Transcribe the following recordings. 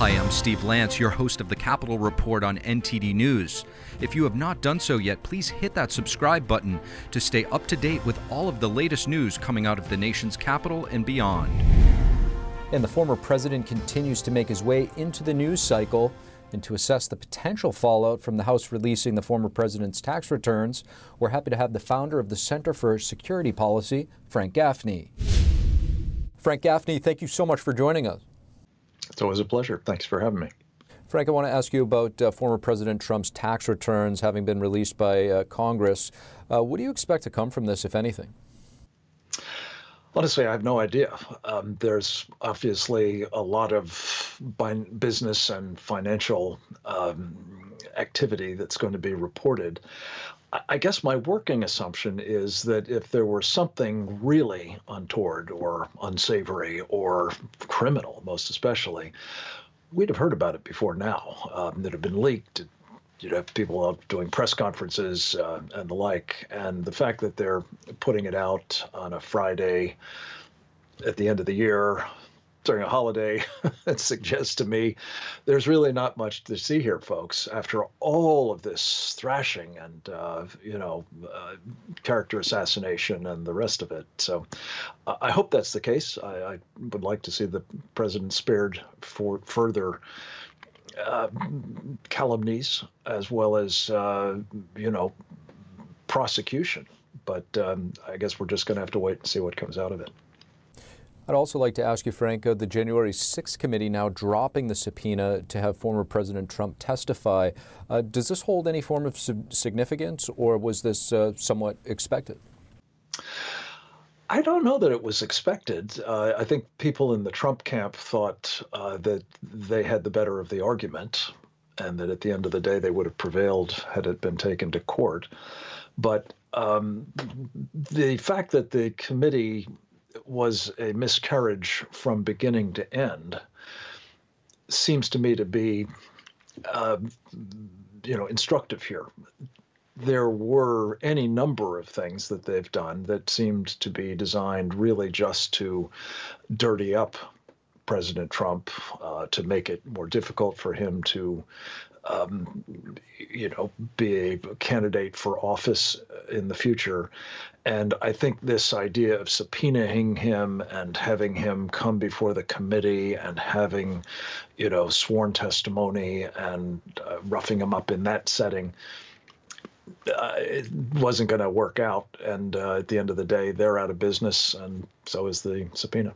Hi, I'm Steve Lance, your host of the Capitol Report on NTD News. If you have not done so yet, please hit that subscribe button to stay up to date with all of the latest news coming out of the nation's capital and beyond. And the former president continues to make his way into the news cycle. And to assess the potential fallout from the House releasing the former president's tax returns, we're happy to have the founder of the Center for Security Policy, Frank Gaffney. Frank Gaffney, thank you so much for joining us. It's always a pleasure. Thanks for having me. Frank, I want to ask you about uh, former President Trump's tax returns having been released by uh, Congress. Uh, what do you expect to come from this, if anything? Honestly, I have no idea. Um, there's obviously a lot of business and financial um, activity that's going to be reported. I guess my working assumption is that if there were something really untoward or unsavory or criminal, most especially, we'd have heard about it before now um, that have been leaked. You'd have people out doing press conferences uh, and the like. And the fact that they're putting it out on a Friday at the end of the year, during a holiday it suggests to me there's really not much to see here folks after all of this thrashing and uh, you know uh, character assassination and the rest of it. So uh, i hope that's the case. I, I, would like to see the president spared for further uh, calumnies as well as uh, you know prosecution. But um, i guess we're just going to have to wait and see what comes out of it I'd also like to ask you, Franco, the January 6th committee now dropping the subpoena to have former President Trump testify. Uh, does this hold any form of significance, or was this uh, somewhat expected? I don't know that it was expected. Uh, I think people in the Trump camp thought uh, that they had the better of the argument and that at the end of the day they would have prevailed had it been taken to court. But um, the fact that the committee was a miscarriage from beginning to end seems to me to be, uh, you know, instructive here. There were any number of things that they've done that seemed to be designed really just to dirty up President Trump, uh, to make it more difficult for him to um, you know, be a candidate for office in the future. And I think this idea of subpoenaing him and having him come before the committee and having, you know, sworn testimony and uh, roughing him up in that setting. Uh, it wasn't going to work out. And uh, at the end of the day, they're out of business, and so is the subpoena.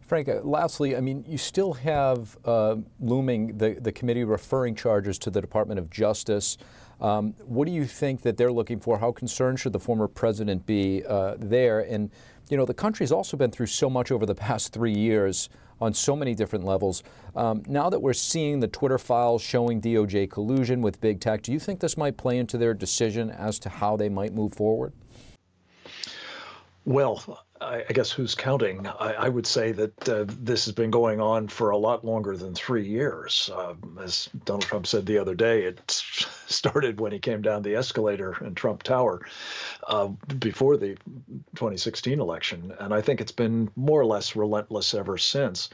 Frank, uh, lastly, I mean, you still have uh, looming the, the committee referring charges to the Department of Justice. Um, what do you think that they're looking for? How concerned should the former president be uh, there? And, you know, the country's also been through so much over the past three years on so many different levels. Um, now that we're seeing the Twitter files showing DOJ collusion with big tech, do you think this might play into their decision as to how they might move forward? Well, I, I guess who's counting? I, I would say that uh, this has been going on for a lot longer than three years. Uh, as Donald Trump said the other day, it started when he came down the escalator in Trump Tower uh, before the 2016 election. And I think it's been more or less relentless ever since.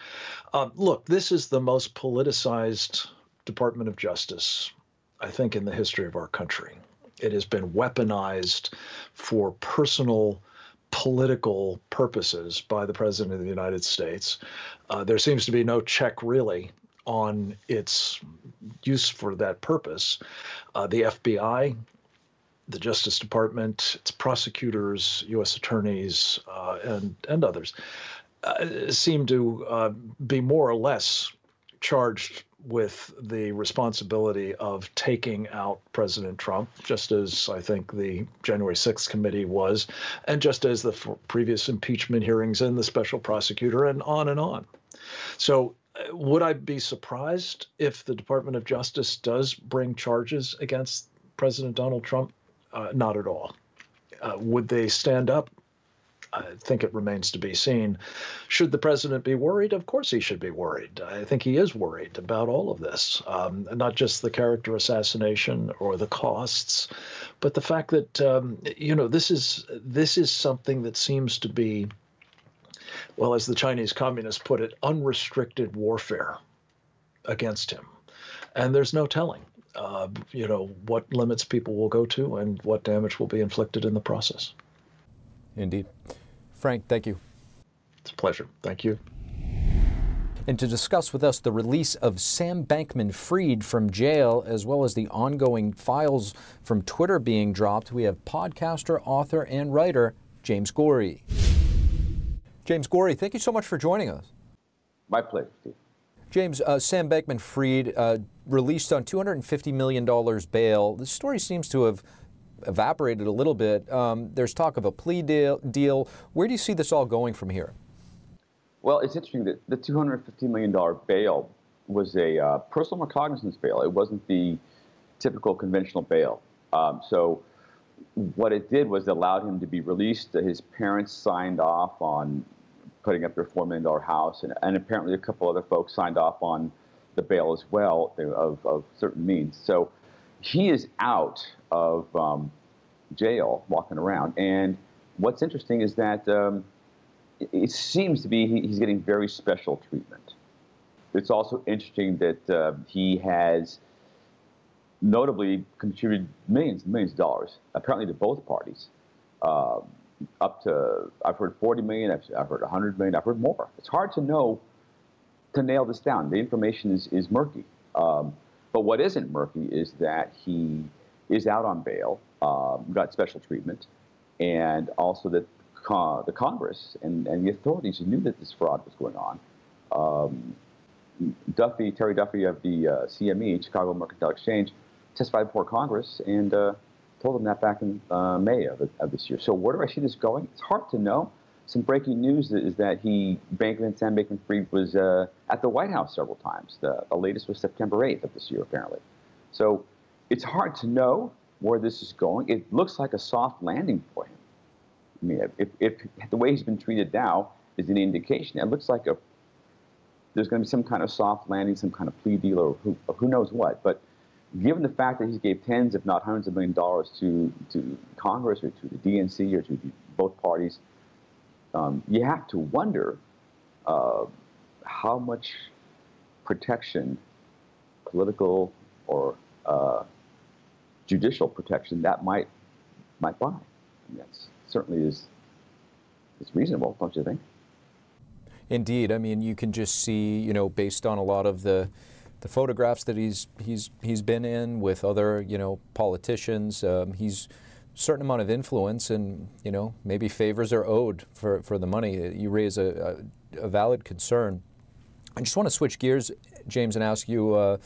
Uh, look, this is the most politicized Department of Justice, I think, in the history of our country. It has been weaponized for personal political purposes by the President of the United States. Uh, there seems to be no check really on its use for that purpose. Uh, the FBI, the Justice Department, its prosecutors, U.S. attorneys, uh, and and others uh, seem to uh, be more or less charged with the responsibility of taking out President Trump, just as I think the January 6th committee was, and just as the previous impeachment hearings and the special prosecutor, and on and on. So, uh, would I be surprised if the Department of Justice does bring charges against President Donald Trump? Uh, not at all. Uh, would they stand up I think it remains to be seen. Should the president be worried? Of course he should be worried. I think he is worried about all of this, um, not just the character assassination or the costs, but the fact that um, you know this is this is something that seems to be, well, as the Chinese communists put it, unrestricted warfare. against him. And there's no telling, uh, you know, what limits people will go to and what damage will be inflicted in the process. Indeed. Frank, thank you. It's a pleasure. Thank you. And to discuss with us the release of Sam Bankman Fried from jail, as well as the ongoing files from Twitter being dropped, we have podcaster, author, and writer James Gorrie. James Gorrie, thank you so much for joining us. My pleasure, Steve. James, uh, Sam Bankman Fried uh, released on $250 million bail. The story seems to have evaporated a little bit. Um, there's talk of a plea deal, deal. Where do you see this all going from here? Well, it's interesting that the $250 million bail was a uh, personal recognizance bail. It wasn't the typical conventional bail. Um, so what it did was it allowed him to be released. His parents signed off on putting up their $4 million house, and, and apparently a couple other folks signed off on the bail as well of, of certain means. So he is out of um, jail walking around. And what's interesting is that um, it seems to be he's getting very special treatment. It's also interesting that uh, he has notably contributed millions and millions of dollars, apparently to both parties. Uh, up to, I've heard 40 million, I've, I've, heard 100 million, I've heard more. It's hard to know, to nail this down. The information is, is murky. Um, but what isn't murky is that he is out on bail, um, got special treatment, and also that the Congress and, and the authorities knew that this fraud was going on. Um, Duffy, Terry Duffy of the uh, CME, Chicago Mercantile Exchange, testified before Congress and uh, told them that back in uh, May of, of, this year. So where do I see this going? It's hard to know. Some breaking news is that he, Bankman, Sam Bankman-Fried, was uh, at the White House several times. The, the latest was September 8th of this year, apparently. So it's hard to know where this is going. It looks like a soft landing for him. I mean, if, if the way he's been treated now is an indication, it looks like a there's going to be some kind of soft landing, some kind of plea deal, or who, who knows what. But given the fact that he gave tens, if not hundreds of million dollars to, to Congress or to the DNC or to the, both parties, um, you have to wonder uh, how much protection, political or uh, judicial protection, that might might buy. And that's certainly is is reasonable, don't you think? Indeed. I mean, you can just see, you know, based on a lot of the the photographs that he's he's he's been in with other, you know, politicians. Um, he's certain amount of influence, and you know, maybe favors are owed for for the money. You raise a, a, a valid concern. I just want to switch gears, James, and ask you. Uh,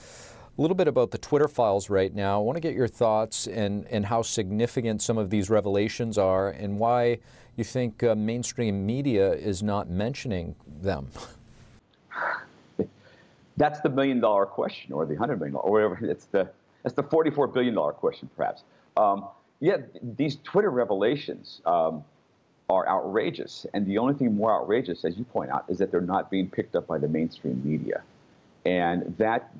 a little bit about the Twitter files right now. I want to get your thoughts and, and how significant some of these revelations are and why you think uh, mainstream media is not mentioning them. That's the million dollar question, or the hundred million, or whatever. It's the that's the forty-four billion dollar question, perhaps. Um, yeah, these Twitter revelations um, are outrageous, and the only thing more outrageous, as you point out, is that they're not being picked up by the mainstream media, and that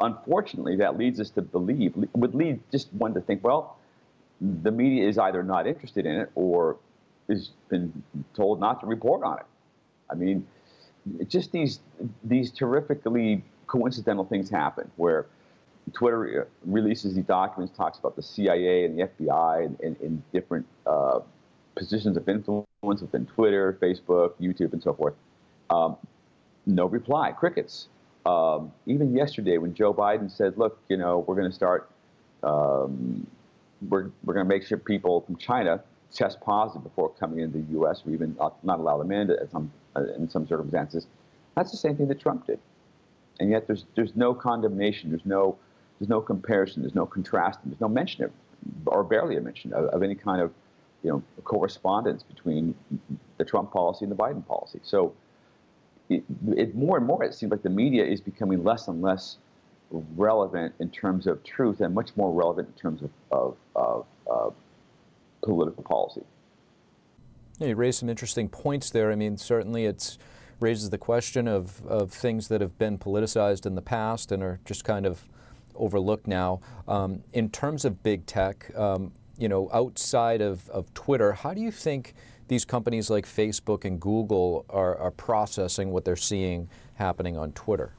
unfortunately, that leads us to believe, would lead just one to think, well, the media is either not interested in it or has been told not to report on it. I mean, just these these terrifically coincidental things happen where Twitter releases these documents, talks about the CIA and the FBI and, in different uh, positions of influence within Twitter, Facebook, YouTube, and so forth. Um, no reply, crickets. Um, even yesterday, when Joe Biden said, "Look, you know, we're going to start, um, we're we're going to make sure people from China test positive before coming into the U.S. or even not, not allow them in some, uh, in some circumstances," that's the same thing that Trump did, and yet there's there's no condemnation, there's no there's no comparison, there's no contrast, there's no mention of, or barely a mention of, of any kind of, you know, correspondence between the Trump policy and the Biden policy. So it, it, more and more it seems like the media is becoming less and less relevant in terms of truth and much more relevant in terms of, of, of, of political policy. Yeah, you raised some interesting points there. I mean, certainly it raises the question of, of things that have been politicized in the past and are just kind of overlooked now. Um, in terms of big tech, um, you know, outside of, of Twitter, how do you think these companies like Facebook and Google are, are processing what they're seeing happening on Twitter?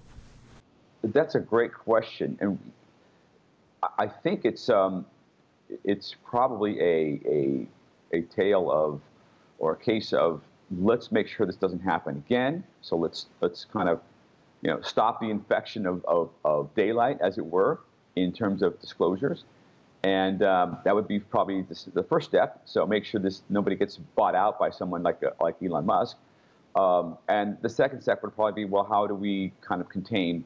That's a great question, and I think it's um, it's probably a, a a tale of or a case of let's make sure this doesn't happen again. So let's let's kind of you know stop the infection of, of, of daylight, as it were, in terms of disclosures. And um, that would be probably the first step. So make sure this nobody gets bought out by someone like uh, like Elon Musk. Um, and the second step would probably be well, how do we kind of contain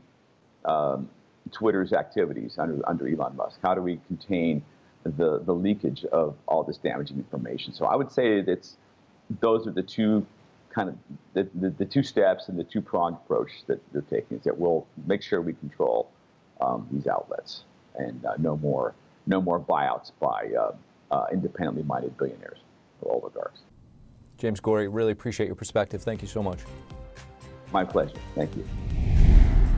um, Twitter's activities under under Elon Musk? How do we contain the the leakage of all this damaging information? So I would say it's those are the two kind of the, the, the two steps and the two pronged approach that they're taking is that we'll make sure we control um, these outlets and uh, no more no more buyouts by uh, uh, independently minded billionaires or oligarchs. James Gorrie, really appreciate your perspective. Thank you so much. My pleasure. Thank you.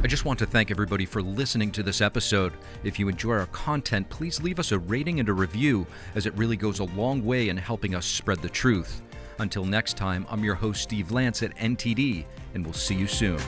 I just want to thank everybody for listening to this episode. If you enjoy our content, please leave us a rating and a review, as it really goes a long way in helping us spread the truth. Until next time, I'm your host, Steve Lance at NTD, and we'll see you soon.